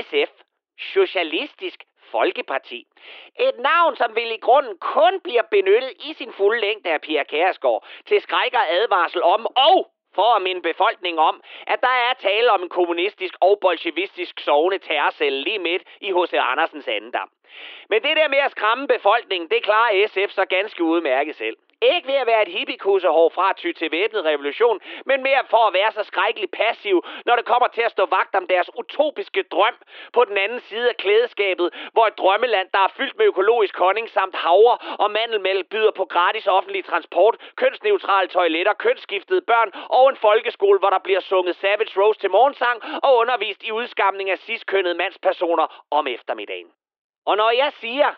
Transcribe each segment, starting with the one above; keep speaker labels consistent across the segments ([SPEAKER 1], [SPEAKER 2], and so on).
[SPEAKER 1] SF. Socialistisk Folkeparti. Et navn, som vil i grunden kun bliver benyttet i sin fulde længde af Pia Kærsgaard til skræk og advarsel om, og for at minde befolkningen om, at der er tale om en kommunistisk og bolsjevistisk sovende terrorcelle lige midt i H.C. Andersens andendam. Men det der med at skræmme befolkningen, det klarer SF så ganske udmærket selv. Ikke ved at være et hippiekussehår fra at ty til væbnet revolution, men mere for at være så skrækkeligt passiv, når det kommer til at stå vagt om deres utopiske drøm på den anden side af klædeskabet, hvor et drømmeland, der er fyldt med økologisk honning samt havre og mandelmælk byder på gratis offentlig transport, kønsneutrale toiletter, kønsskiftede børn og en folkeskole, hvor der bliver sunget Savage Rose til morgensang og undervist i udskamning af ciskønnede mandspersoner om eftermiddagen. Og når jeg siger,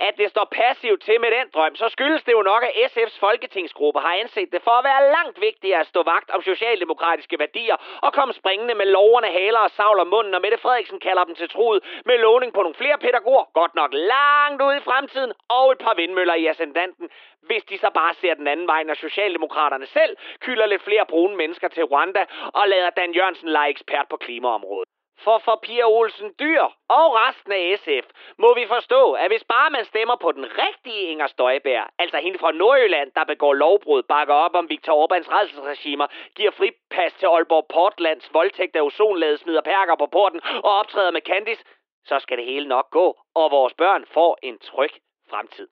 [SPEAKER 1] at det står passivt til med den drøm, så skyldes det jo nok, at SF's folketingsgruppe har anset det for at være langt vigtigere at stå vagt om socialdemokratiske værdier og komme springende med loverne, haler og savler munden, når Mette Frederiksen kalder dem til truet med lovning på nogle flere pædagoger, godt nok langt ude i fremtiden, og et par vindmøller i ascendanten, hvis de så bare ser den anden vej, når Socialdemokraterne selv kylder lidt flere brune mennesker til Rwanda og lader Dan Jørgensen lege ekspert på klimaområdet. For for Pia Olsen Dyr og resten af SF må vi forstå, at hvis bare man stemmer på den rigtige Inger Støjberg, altså hende fra Nordjylland, der begår lovbrud, bakker op om Viktor Orbans redselsregimer, giver fripas til Aalborg Portlands voldtægt af ozonlaget, smider perker på porten og optræder med Candice, så skal det hele nok gå, og vores børn får en tryg fremtid.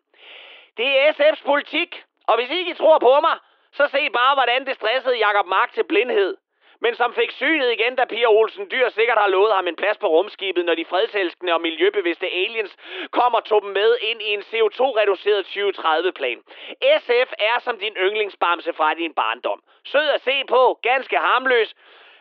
[SPEAKER 1] Det er SF's politik, og hvis I ikke tror på mig, så se bare, hvordan det stressede Jakob Mark til blindhed men som fik synet igen, da Pia Olsen Dyr sikkert har lovet ham en plads på rumskibet, når de fredselskende og miljøbevidste aliens kommer og tog dem med ind i en CO2-reduceret 2030-plan. SF er som din yndlingsbamse fra din barndom. Sød at se på, ganske harmløs,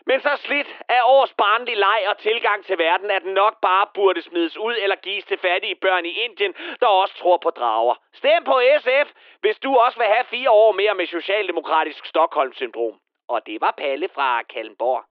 [SPEAKER 1] men så slidt af års barnlig leg og tilgang til verden, at den nok bare burde smides ud eller gives til fattige børn i Indien, der også tror på drager. Stem på SF, hvis du også vil have fire år mere med socialdemokratisk Stockholm-syndrom. Og det var Palle fra Kalmborg.